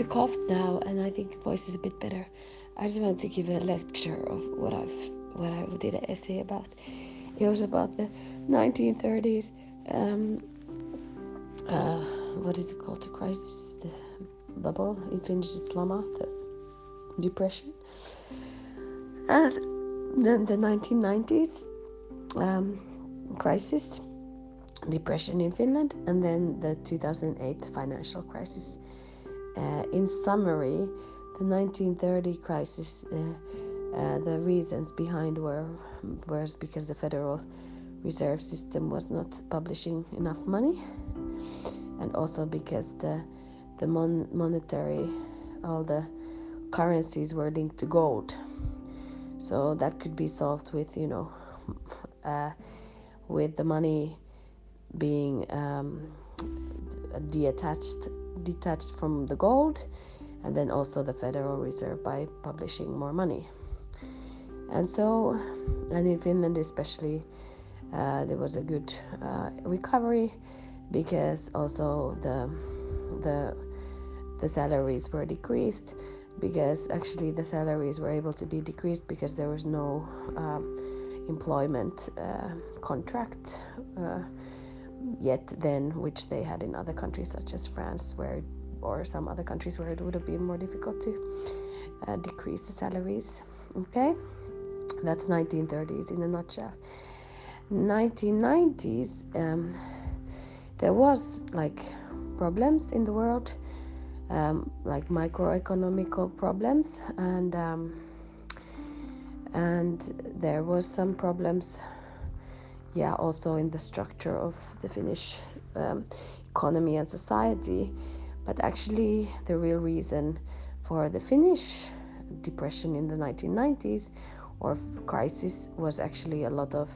I coughed now, and I think voice is a bit better. I just wanted to give a lecture of what I've what I did an essay about. It was about the 1930s. Um, uh, what is it called? The crisis, the bubble in Finnish. It's lama, the depression, and then the 1990s um, crisis, depression in Finland, and then the 2008 financial crisis. Uh, in summary, the 1930 crisis, uh, uh, the reasons behind were was because the Federal Reserve System was not publishing enough money, and also because the the mon- monetary, all the currencies were linked to gold. So that could be solved with you know, uh, with the money being um, detached detached from the gold and then also the Federal Reserve by publishing more money. And so, and in Finland especially, uh, there was a good uh, recovery because also the the the salaries were decreased because actually the salaries were able to be decreased because there was no um, employment uh, contract uh, yet then which they had in other countries such as France where or some other countries where it would have been more difficult to uh, decrease the salaries. Okay? That's 1930s in a nutshell. 1990s um, there was like problems in the world um, like microeconomical problems and um, and there was some problems yeah also in the structure of the Finnish um, economy and society. But actually the real reason for the Finnish depression in the 1990s or crisis was actually a lot of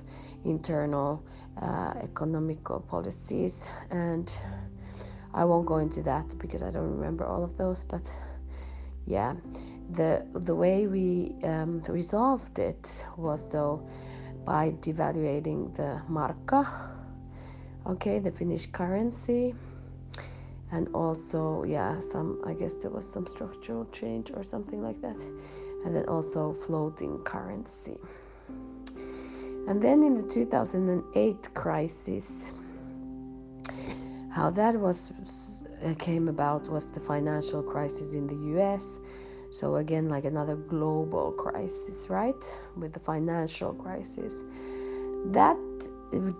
internal uh, economical policies. And I won't go into that because I don't remember all of those but yeah. The the way we um, resolved it was though by devaluating the markka okay the Finnish currency and also yeah some I guess there was some structural change or something like that and then also floating currency. And then in the 2008 crisis how that was came about was the financial crisis in the US so again like another global crisis right? With the financial crisis. That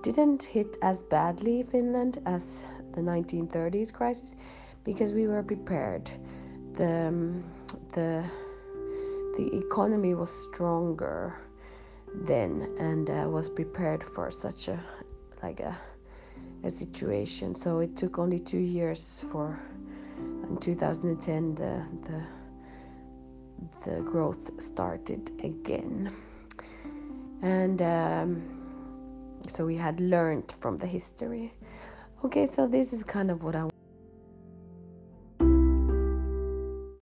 didn't hit as badly Finland as the 1930s crisis because we were prepared. The um, the the economy was stronger then and uh, was prepared for such a like a a situation. So it took only two years for in 2010 the the the growth started again. And um, so we had learned from the history. Okay so this is kind of what i